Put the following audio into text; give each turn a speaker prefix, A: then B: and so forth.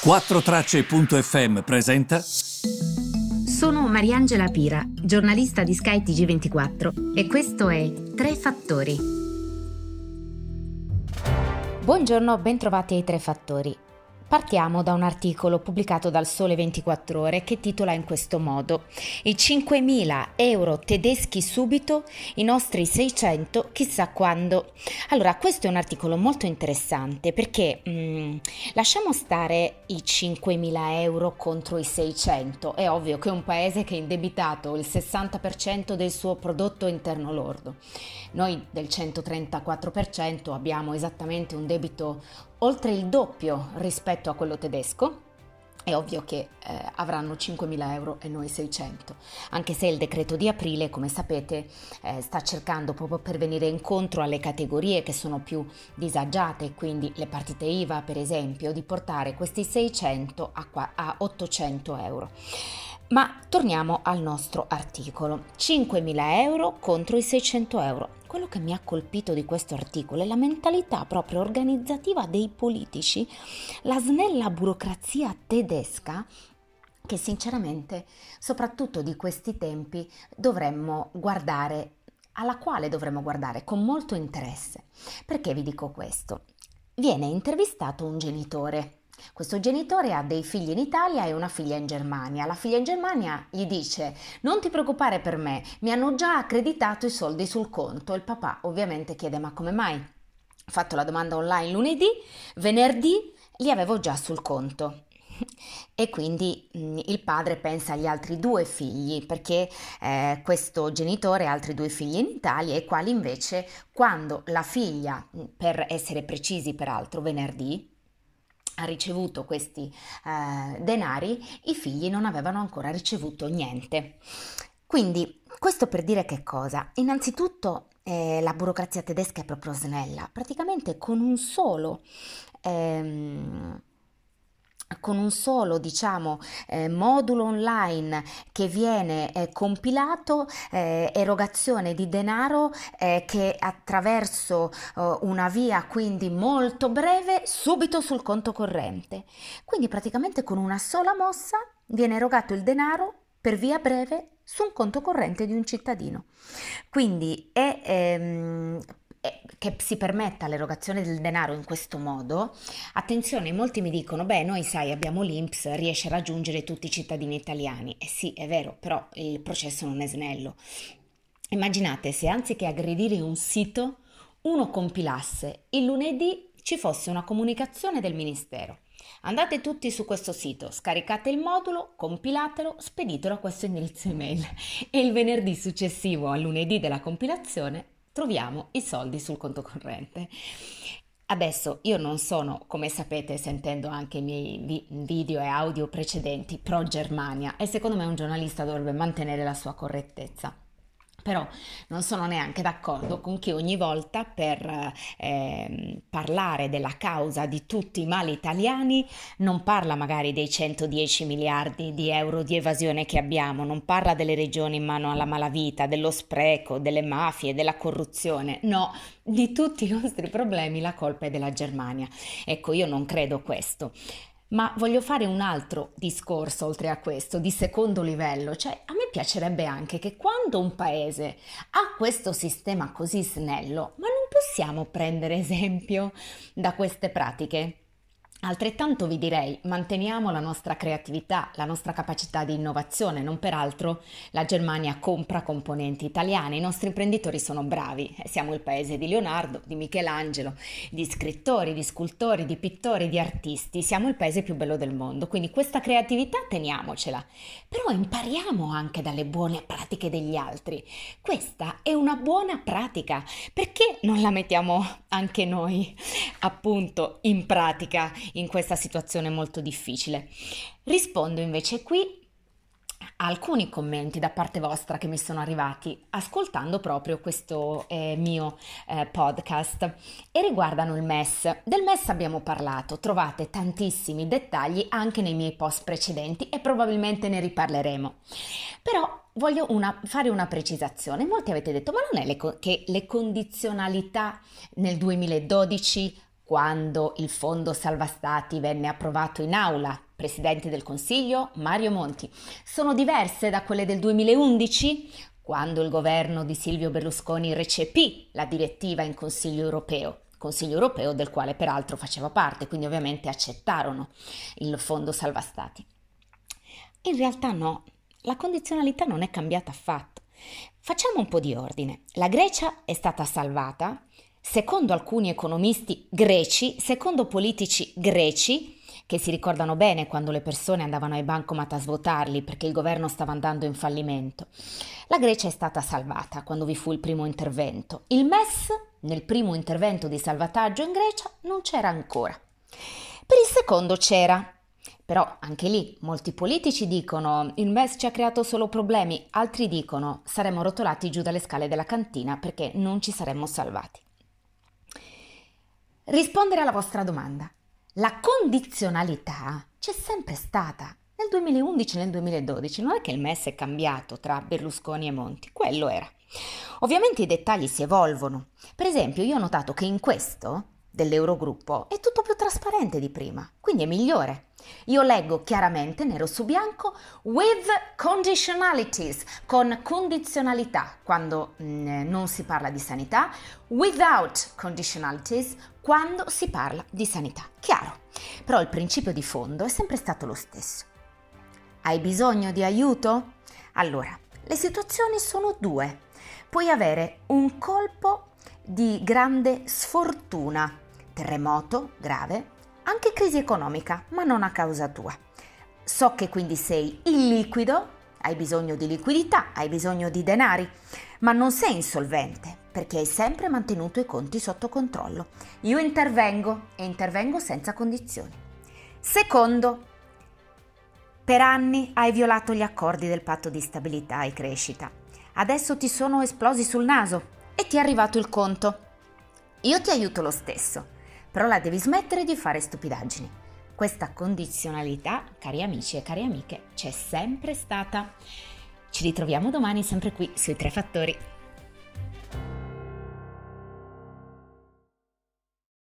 A: 4Tracce.fm presenta.
B: Sono Mariangela Pira, giornalista di Sky TG24 e questo è Tre Fattori. Buongiorno, bentrovati ai Tre Fattori. Partiamo da un articolo pubblicato dal Sole 24 Ore che titola in questo modo I 5.000 euro tedeschi subito, i nostri 600 chissà quando. Allora, questo è un articolo molto interessante perché mh, mm, lasciamo stare i 5.000 euro contro i 600. È ovvio che un paese che è indebitato il 60% del suo prodotto interno lordo. Noi del 134% abbiamo esattamente un debito oltre il doppio rispetto a quello tedesco. È ovvio che eh, avranno 5.000 euro e noi 600, anche se il decreto di aprile, come sapete, eh, sta cercando proprio per venire incontro alle categorie che sono più disagiate, quindi le partite IVA per esempio, di portare questi 600 a, a 800 euro. Ma torniamo al nostro articolo. 5.000 euro contro i 600 euro. Quello che mi ha colpito di questo articolo è la mentalità proprio organizzativa dei politici, la snella burocrazia tedesca che sinceramente, soprattutto di questi tempi, dovremmo guardare, alla quale dovremmo guardare con molto interesse. Perché vi dico questo? Viene intervistato un genitore questo genitore ha dei figli in Italia e una figlia in Germania. La figlia in Germania gli dice: Non ti preoccupare per me, mi hanno già accreditato i soldi sul conto. Il papà ovviamente chiede: Ma come mai? Ho fatto la domanda online lunedì, venerdì li avevo già sul conto. E quindi mm, il padre pensa agli altri due figli, perché eh, questo genitore ha altri due figli in Italia, e quali invece, quando la figlia, per essere precisi peraltro, venerdì, ricevuto questi eh, denari, i figli non avevano ancora ricevuto niente. Quindi, questo per dire che cosa? Innanzitutto eh, la burocrazia tedesca è proprio snella, praticamente con un solo ehm, con un solo diciamo eh, modulo online che viene eh, compilato eh, erogazione di denaro eh, che attraverso eh, una via quindi molto breve subito sul conto corrente. Quindi praticamente con una sola mossa viene erogato il denaro per via breve su un conto corrente di un cittadino. Quindi è ehm, che si permetta l'erogazione del denaro in questo modo, attenzione, molti mi dicono, beh, noi sai, abbiamo l'INPS, riesce a raggiungere tutti i cittadini italiani. Eh sì, è vero, però il processo non è snello. Immaginate se anziché aggredire un sito, uno compilasse il lunedì ci fosse una comunicazione del Ministero. Andate tutti su questo sito, scaricate il modulo, compilatelo, speditelo a questo indirizzo email e il venerdì successivo al lunedì della compilazione troviamo i soldi sul conto corrente. Adesso io non sono, come sapete, sentendo anche i miei video e audio precedenti, pro Germania e secondo me un giornalista dovrebbe mantenere la sua correttezza. Però non sono neanche d'accordo con chi ogni volta per eh, parlare della causa di tutti i mali italiani non parla magari dei 110 miliardi di euro di evasione che abbiamo, non parla delle regioni in mano alla malavita, dello spreco, delle mafie, della corruzione. No, di tutti i nostri problemi la colpa è della Germania. Ecco, io non credo questo. Ma voglio fare un altro discorso oltre a questo, di secondo livello, cioè a me piacerebbe anche che quando un paese ha questo sistema così snello, ma non possiamo prendere esempio da queste pratiche? Altrettanto vi direi, manteniamo la nostra creatività, la nostra capacità di innovazione, non peraltro la Germania compra componenti italiane, i nostri imprenditori sono bravi, eh, siamo il paese di Leonardo, di Michelangelo, di scrittori, di scultori, di pittori, di artisti, siamo il paese più bello del mondo, quindi questa creatività teniamocela, però impariamo anche dalle buone pratiche degli altri, questa è una buona pratica, perché non la mettiamo anche noi appunto in pratica? in questa situazione molto difficile. Rispondo invece qui a alcuni commenti da parte vostra che mi sono arrivati ascoltando proprio questo eh, mio eh, podcast e riguardano il MES. Del MES abbiamo parlato, trovate tantissimi dettagli anche nei miei post precedenti e probabilmente ne riparleremo. Però voglio una, fare una precisazione. Molti avete detto, ma non è le, che le condizionalità nel 2012 quando il fondo salva stati venne approvato in aula, Presidente del Consiglio Mario Monti, sono diverse da quelle del 2011, quando il governo di Silvio Berlusconi recepì la direttiva in Consiglio europeo. Consiglio europeo del quale peraltro faceva parte, quindi ovviamente accettarono il fondo salva stati. In realtà no, la condizionalità non è cambiata affatto. Facciamo un po' di ordine. La Grecia è stata salvata, secondo alcuni economisti greci, secondo politici greci, che si ricordano bene quando le persone andavano ai bancomat a svuotarli perché il governo stava andando in fallimento. La Grecia è stata salvata quando vi fu il primo intervento. Il MES, nel primo intervento di salvataggio in Grecia, non c'era ancora. Per il secondo c'era, però anche lì molti politici dicono il MES ci ha creato solo problemi, altri dicono saremmo rotolati giù dalle scale della cantina perché non ci saremmo salvati. Rispondere alla vostra domanda. La condizionalità c'è sempre stata. Nel 2011 e nel 2012 non è che il MES è cambiato tra Berlusconi e Monti, quello era. Ovviamente i dettagli si evolvono. Per esempio, io ho notato che in questo dell'Eurogruppo è tutto più trasparente di prima, quindi è migliore. Io leggo chiaramente nero su bianco with conditionalities, con condizionalità quando mh, mm, non si parla di sanità, without conditionalities quando si parla di sanità. Chiaro, però il principio di fondo è sempre stato lo stesso. Hai bisogno di aiuto? Allora, le situazioni sono due. Puoi avere un colpo di grande sfortuna, terremoto grave, anche crisi economica, ma non a causa tua. So che quindi sei illiquido, hai bisogno di liquidità, hai bisogno di denari, ma non sei insolvente perché hai sempre mantenuto i conti sotto controllo. Io intervengo e intervengo senza condizioni. Secondo, per anni hai violato gli accordi del patto di stabilità e crescita. Adesso ti sono esplosi sul naso e ti è arrivato il conto. Io ti aiuto lo stesso però la devi smettere di fare stupidaggini. Questa condizionalità, cari amici e cari amiche, c'è sempre stata. Ci ritroviamo domani sempre qui sui tre fattori.